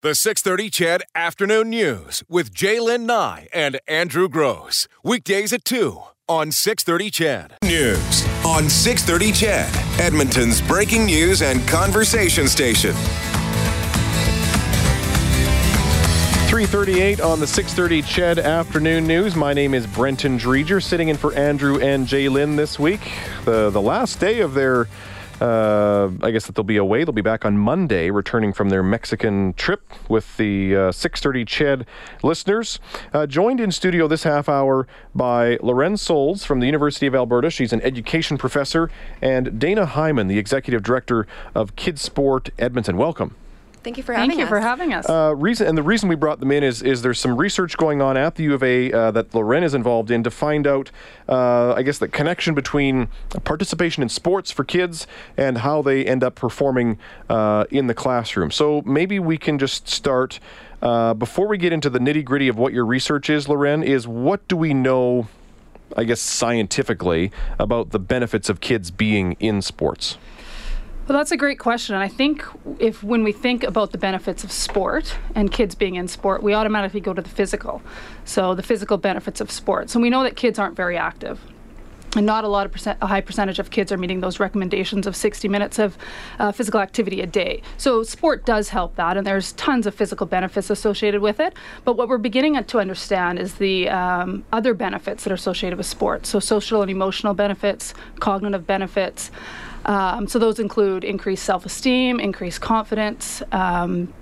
The 630 CHED Afternoon News with J'lyn Nye and Andrew Grose. Weekdays at 2 on 630 CHED. News on 630 CHED, Edmonton's breaking news and conversation station. 338 on the 630 CHED Afternoon News. My name is Brenton Dreger, sitting in for Andrew and Jay this week. The, the last day of their uh, I guess that they'll be away. They'll be back on Monday, returning from their Mexican trip with the uh, 6:30 CHED listeners. Uh, joined in studio this half hour by Lauren Sulz from the University of Alberta. She's an education professor, and Dana Hyman, the executive director of Kids Sport Edmonton. Welcome. Thank you for having us. Thank you us. for having us. Uh, reason and the reason we brought them in is is there's some research going on at the U of A uh, that Lauren is involved in to find out, uh, I guess, the connection between participation in sports for kids and how they end up performing uh, in the classroom. So maybe we can just start uh, before we get into the nitty gritty of what your research is, Lauren. Is what do we know? I guess scientifically about the benefits of kids being in sports. Well, that's a great question. And I think if when we think about the benefits of sport and kids being in sport, we automatically go to the physical. So the physical benefits of sports. And we know that kids aren't very active. And not a lot of percent, a high percentage of kids are meeting those recommendations of 60 minutes of uh, physical activity a day. So sport does help that, and there's tons of physical benefits associated with it. But what we're beginning to understand is the um, other benefits that are associated with sport. So social and emotional benefits, cognitive benefits. Um, so those include increased self-esteem, increased confidence, um,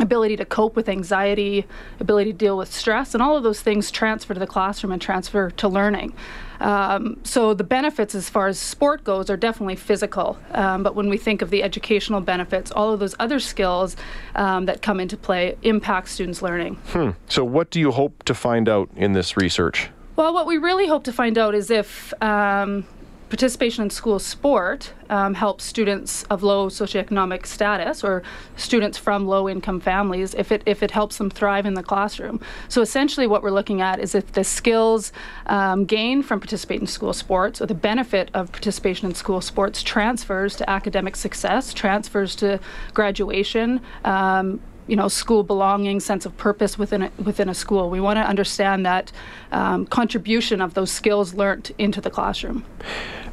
ability to cope with anxiety, ability to deal with stress, and all of those things transfer to the classroom and transfer to learning. Um, so the benefits as far as sport goes are definitely physical, um, but when we think of the educational benefits, all of those other skills um, that come into play impact students' learning. Hmm. So what do you hope to find out in this research? Well, what we really hope to find out is if um, participation in school sport um, helps students of low socioeconomic status or students from low income families if it if it helps them thrive in the classroom. So essentially, what we're looking at is if the skills um, gained from participating in school sports or the benefit of participation in school sports transfers to academic success, transfers to graduation. Um, you know, school belonging, sense of purpose within a, within a school. We want to understand that um, contribution of those skills learned into the classroom.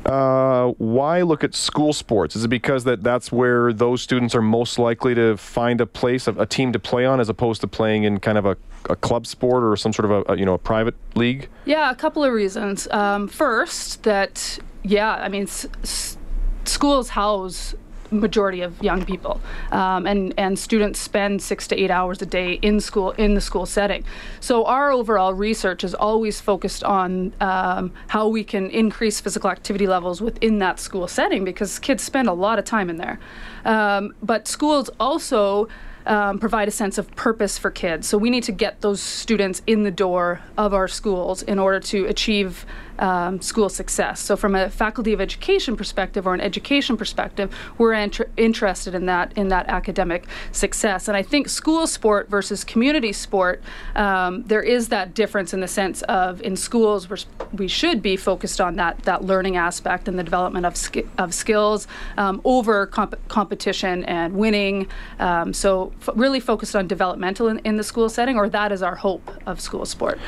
Uh, why look at school sports? Is it because that that's where those students are most likely to find a place, a, a team to play on, as opposed to playing in kind of a, a club sport or some sort of a, a, you know a private league? Yeah, a couple of reasons. Um, first, that yeah, I mean, s- s- schools house majority of young people. Um, and and students spend six to eight hours a day in school in the school setting. So our overall research is always focused on um, how we can increase physical activity levels within that school setting because kids spend a lot of time in there. Um, but schools also um, provide a sense of purpose for kids. So we need to get those students in the door of our schools in order to achieve um, school success. So from a faculty of education perspective or an education perspective, we're inter- interested in that in that academic success. And I think school sport versus community sport, um, there is that difference in the sense of in schools we're, we should be focused on that that learning aspect and the development of sk- of skills um, over comp- competition and winning. Um, so f- really focused on developmental in, in the school setting, or that is our hope of school sport.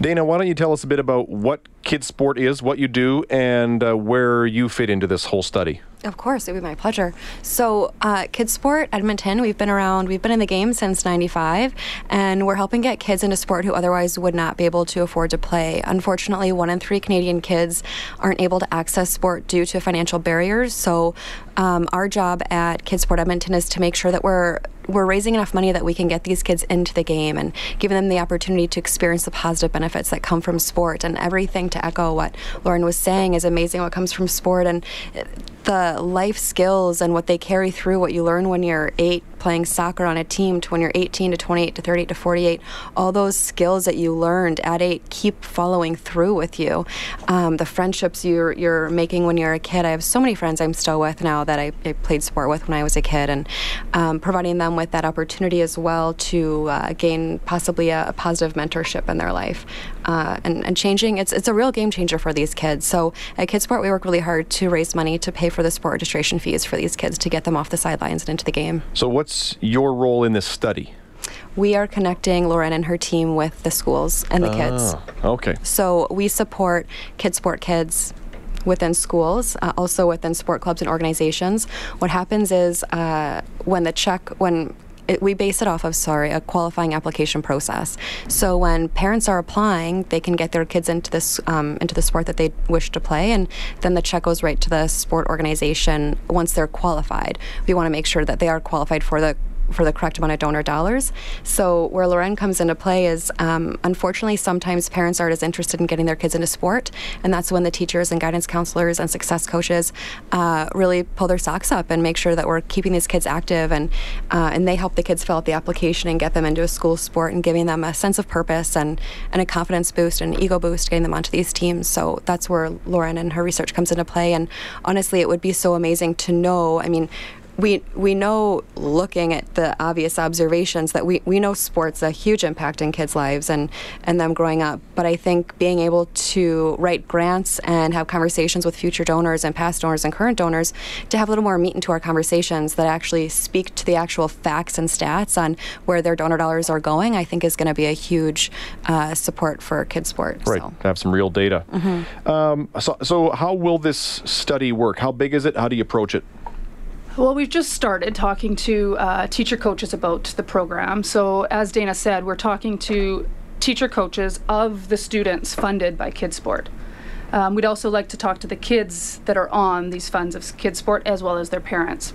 Dana, why don't you tell us a bit about what kids sport is, what you do, and uh, where you fit into this whole study? Of course, it would be my pleasure. So, uh, Kids Sport Edmonton, we've been around, we've been in the game since 95, and we're helping get kids into sport who otherwise would not be able to afford to play. Unfortunately, one in three Canadian kids aren't able to access sport due to financial barriers. So, um, our job at Kids Sport Edmonton is to make sure that we're we're raising enough money that we can get these kids into the game and giving them the opportunity to experience the positive benefits that come from sport. And everything to echo what Lauren was saying is amazing what comes from sport. And the life skills and what they carry through what you learn when you're eight playing soccer on a team to when you're 18 to 28 to 38 to 48 all those skills that you learned at eight keep following through with you. Um, the friendships you're, you're making when you're a kid i have so many friends i'm still with now that i, I played sport with when i was a kid. And um, providing them with that opportunity as well to uh, gain possibly a, a, positive mentorship in their life uh, and, and changing it's, it's a real game changer for these kids so at kidsport we work really hard to raise money to pay for the sport registration fees for these kids to get them off the sidelines and into the game. So, what's your role in this study? we are connecting Lauren and her team with the schools and the kids. Ah, okay. So we support Kids Sport Kids within schools, uh, also within sport clubs and organizations. What happens is uh, when the check, when it, we base it off of sorry a qualifying application process. So when parents are applying, they can get their kids into this um, into the sport that they wish to play, and then the check goes right to the sport organization once they're qualified. We want to make sure that they are qualified for the for the correct amount of donor dollars. So where Lauren comes into play is, um, unfortunately, sometimes parents aren't as interested in getting their kids into sport, and that's when the teachers and guidance counselors and success coaches uh, really pull their socks up and make sure that we're keeping these kids active, and uh, and they help the kids fill out the application and get them into a school sport and giving them a sense of purpose and and a confidence boost and ego boost, getting them onto these teams. So that's where Lauren and her research comes into play. And honestly, it would be so amazing to know. I mean we we know looking at the obvious observations that we, we know sports a huge impact in kids' lives and, and them growing up. But I think being able to write grants and have conversations with future donors and past donors and current donors to have a little more meat into our conversations that actually speak to the actual facts and stats on where their donor dollars are going, I think is going to be a huge uh, support for kids' sport. Right, so. to have some real data. Mm-hmm. Um, so, so how will this study work? How big is it? How do you approach it? Well, we've just started talking to uh, teacher coaches about the program. So, as Dana said, we're talking to teacher coaches of the students funded by KidSport. Um, we'd also like to talk to the kids that are on these funds of KidSport as well as their parents.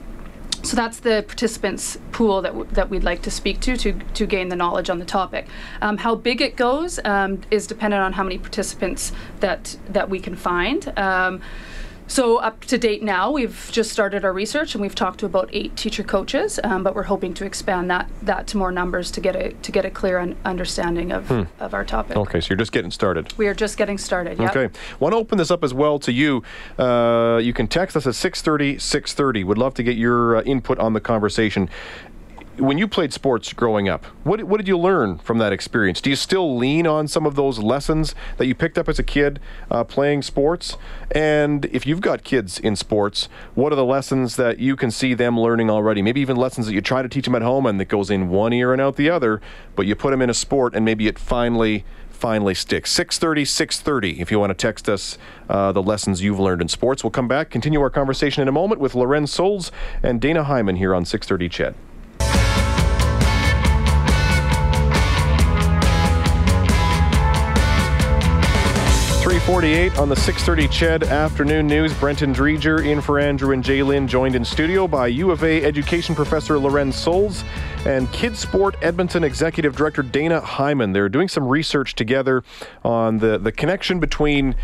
So that's the participants pool that, that we'd like to speak to, to to gain the knowledge on the topic. Um, how big it goes um, is dependent on how many participants that that we can find. Um, so up to date now, we've just started our research and we've talked to about eight teacher coaches, um, but we're hoping to expand that that to more numbers to get a to get a clear un- understanding of, Hmm. of our topic. Okay, so you're just getting started. We are just getting started. Yep. Okay. Want to open this up as well to you. Uh, you can text us at 630 630. Would love to get your uh, input on the conversation when you played sports growing up, what, what did you learn from that experience? Do you still lean on some of those lessons that you picked up as a kid uh, playing sports? And if you've got kids in sports, what are the lessons that you can see them learning already? Maybe even lessons that you try to teach them at home and that goes in one ear and out the other, but you put them in a sport and maybe it finally finally sticks. 6.30, 6.30 if you want to text us uh, the lessons you've learned in sports. We'll come back, continue our conversation in a moment with Lauren Sulz and Dana Hyman here on 6.30 CHED. 48 on the 6:30 Ched afternoon news. Brenton Dreger in for Andrew and J'lyn, joined in studio by U of A education professor Lauren Sulz and Kids Sport Edmonton executive director Dana Hyman. They're doing some research together on the the connection between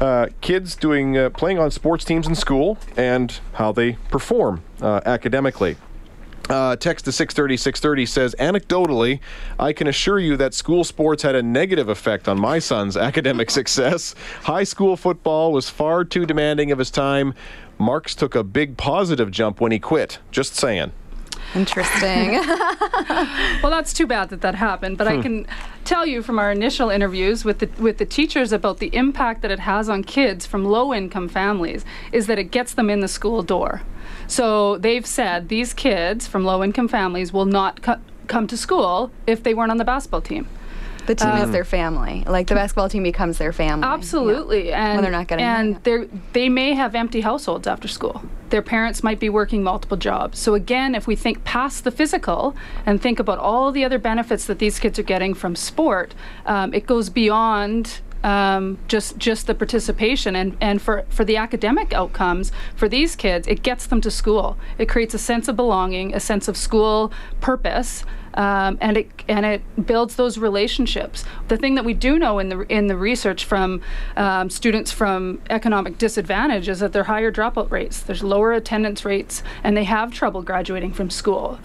uh, kids doing uh, playing on sports teams in school and how they perform uh, academically. Uh, text to 630 630 says anecdotally i can assure you that school sports had a negative effect on my son's academic success high school football was far too demanding of his time marks took a big positive jump when he quit just saying Interesting. Well, that's too bad that that happened. But Hmm. I can tell you from our initial interviews with the with the teachers about the impact that it has on kids from low income families is that it gets them in the school door. So they've said these kids from low income families will not co- come to school if they weren't on the basketball team. the team is their family. Like the basketball team becomes their family. Absolutely, and when they're not getting and they they may have empty households after school. Their parents might be working multiple jobs. So again, if we think past the physical and think about all the other benefits that these kids are getting from sport, um, it goes beyond. Um, just just the participation and, and for, for the academic outcomes for these kids it gets them to school it creates a sense of belonging a sense of school purpose um, and it and it builds those relationships. The thing that we do know in the in the research from um, students from economic disadvantage is that there are higher dropout rates. There's lower attendance rates, and they have trouble graduating from school.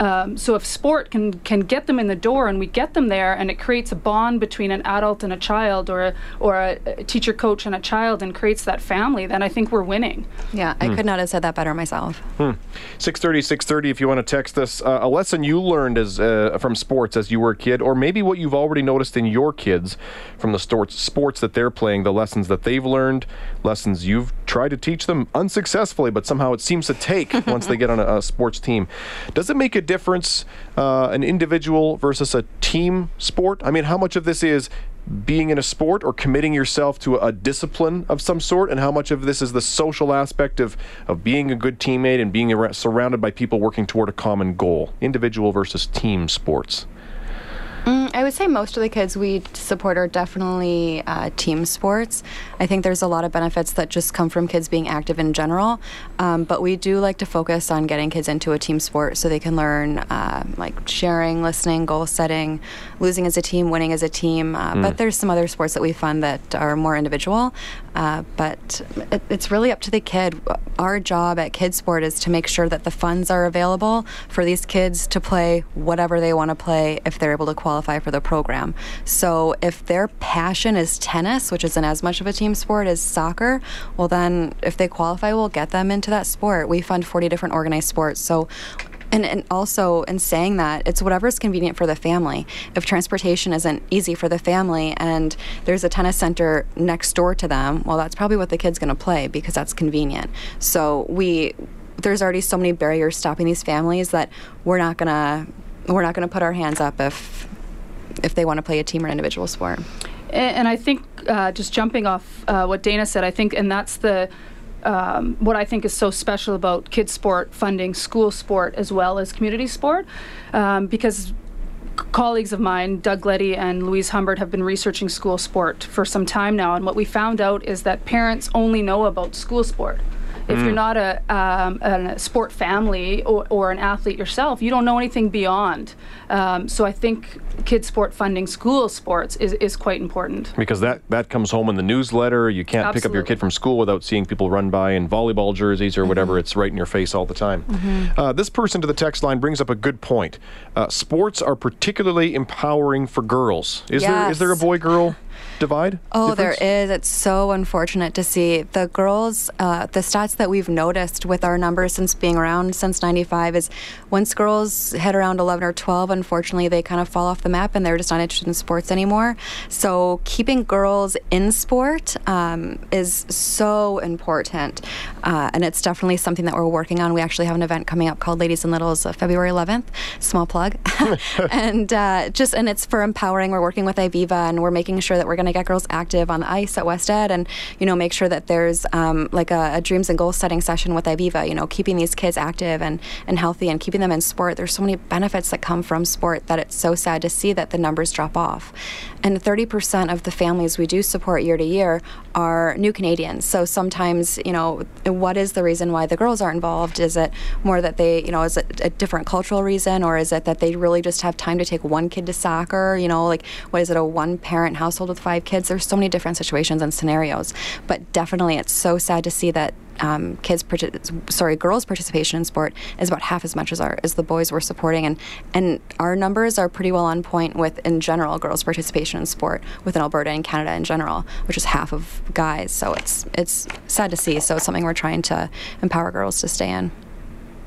Um, so if sport can can get them in the door and we get them there and it creates a bond between an adult and a child or a, or a, a teacher coach and a child and creates that family, then I think we're winning. Yeah, I could not have said that better myself. 630 630 if you want to text us uh, a lesson you learned as uh, from sports as you were a kid or maybe what you've already noticed in your kids from the sports sports that they're playing the lessons that they've learned lessons you've tried to teach them unsuccessfully, but somehow it seems to take once they get on a, a sports team. Does it make a difference, uh, an individual versus a team sport? I mean, how much of this is being in a sport or committing yourself to a discipline of some sort, and how much of this is the social aspect of, of being a good teammate and being ar- surrounded by people working toward a common goal? Individual versus team sports. I would say most of the kids we support are definitely uh, team sports. I think there's a lot of benefits that just come from kids being active in general, um, but we do like to focus on getting kids into a team sport so they can learn uh, like sharing, listening, goal setting, losing as a team, winning as a team. Uh, mm. But there's some other sports that we fund that are more individual. Uh, but it, it's really up to the kid. Our job at Kids Sport is to make sure that the funds are available for these kids to play whatever they want to play if they're able to qualify for the program. So if their passion is tennis, which isn't as much of a team sport as soccer, well, then if they qualify, we'll get them into that sport. We fund 40 different organized sports. So and, and also in saying that it's whatever's convenient for the family if transportation isn't easy for the family and there's a tennis center next door to them well that's probably what the kid's going to play because that's convenient so we there's already so many barriers stopping these families that we're not going to we're not going to put our hands up if if they want to play a team or individual sport and, I think uh, just jumping off uh, what Dana said, I think, and that's the um, what I think is so special about kids sport funding school sport as well as community sport, um, because colleagues of mine, Doug Gleddie and Louise Humbert, have been researching school sport for some time now. And what we found out is that parents only know about school sport. If mm. you're not a, um, a sport family or, or, an athlete yourself, you don't know anything beyond. Um, so I think kids sport funding school sports is, is quite important. Because that, that comes home in the newsletter. You can't Absolutely. pick up your kid from school without seeing people run by in volleyball jerseys or mm-hmm. whatever. It's right in your face all the time. Mm-hmm. Uh, this person to the text line brings up a good point. Uh, sports are particularly empowering for girls. Is yes. there is there a boy girl divide? Oh, difference? there is. It's so unfortunate to see the girls. Uh, the stats that we've noticed with our numbers since being around since '95 is once girls hit around 11 or 12, unfortunately, they kind of fall off the map and they're just not interested in sports anymore. So keeping girls in sport um, is so important, uh, and it's definitely something that we're working on. We actually have an event coming up called Ladies and Littles, uh, February 11th. Small plug, and uh, just and it's for empowering. We're working with Iviva and we're making sure that we're going to get girls active on the ice at West Ed, and you know make sure that there's um, like a, a, dreams and goals setting session with Iviva. You know, keeping these kids active and and healthy, and keeping them in sport. There's so many benefits that come from sport that it's so sad to see that the numbers drop off. And 30% of the families we do support year to year are new Canadians. So sometimes, you know, what is the reason why the girls are involved? Is it more that they, you know, is it a different cultural reason, or is it that they really just have time to take one kid to soccer? You know, like what is it, a one parent household with five kids. There's so many different situations and scenarios, but definitely it's so sad to see that um, kids, sorry, girls' participation in sport is about half as much as our as the boys we're supporting, and and our numbers are pretty well on point with in general girls' participation in sport within Alberta and Canada in general, which is half of guys. So it's it's sad to see. So it's something we're trying to empower girls to stay in.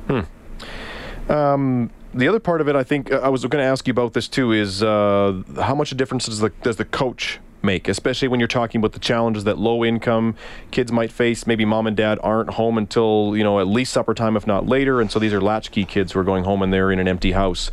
Hmm. Um, the other part of it, I think, uh, I was going to ask you about this too, is uh, how much a difference does the, does the coach make, especially when you're talking about the challenges that low income kids might face. Maybe mom and dad aren't home until, you know, at least supper time, if not later. And so these are latchkey kids who are going home and they're in an empty house.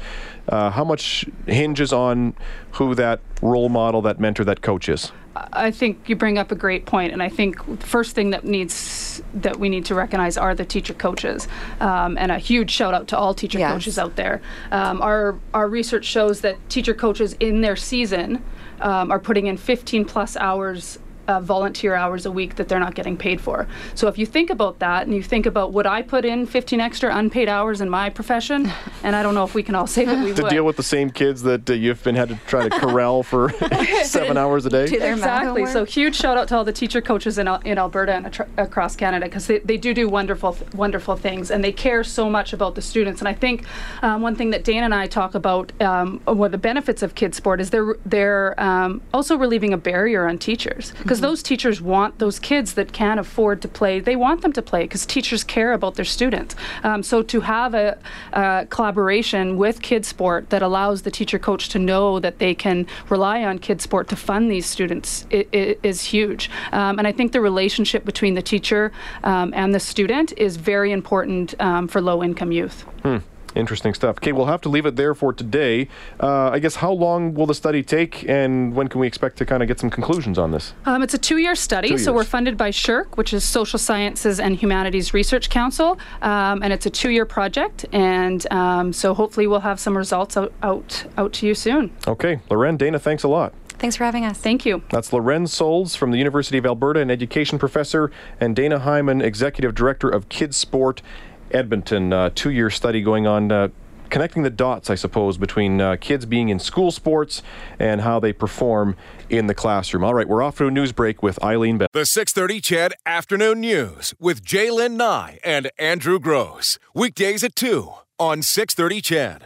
Uh, how much hinges on who that role model, that mentor, that coach is? I think you bring up a great point, and I think the first thing that needs that we need to recognize are the teacher coaches, um, and a huge shout out to all teacher yes. coaches out there. Um, our our research shows that teacher coaches in their season um, are putting in 15 plus hours uh, volunteer hours a week that they're not getting paid for. So if you think about that and you think about would I put in 15 extra unpaid hours in my profession, and I don't know if we can all say that we would to would. deal with the same kids that uh, you've been had to try to corral for seven hours a day. Exactly. So huge shout out to all the teacher coaches in, in Alberta and atr- across Canada because they, they do do wonderful wonderful things and they care so much about the students. And I think um, one thing that Dan and I talk about, um, one of the benefits of kids sport is they're they're um, also relieving a barrier on teachers because because those teachers want those kids that can't afford to play. They want them to play because teachers care about their students. Um, so to have a, a collaboration with Kids Sport that allows the teacher coach to know that they can rely on Kids Sport to fund these students it, it is huge. Um, and I think the relationship between the teacher um, and the student is very important um, for low income youth. Hmm. Interesting stuff. Okay, we'll have to leave it there for today. Uh, I guess how long will the study take, and when can we expect to kind of get some conclusions on this? Um, it's a two-year study, two so we're funded by SSHRC, which is Social Sciences and Humanities Research Council, um, and it's a two-year project. And um, so hopefully we'll have some results out, out out to you soon. Okay, Lauren, Dana, thanks a lot. Thanks for having us. Thank you. That's Lauren Sulz from the University of Alberta, an education professor, and Dana Hyman, executive director of Kids Sport Edmonton. Uh, two year study going on. Uh, connecting the dots, I suppose, between uh, kids being in school sports and how they perform in the classroom. All right, we're off to a news break with Eileen Bell. The 630 CHED Afternoon News with J'lyn Nye and Andrew Grose. Weekdays at 2 on 630 CHED.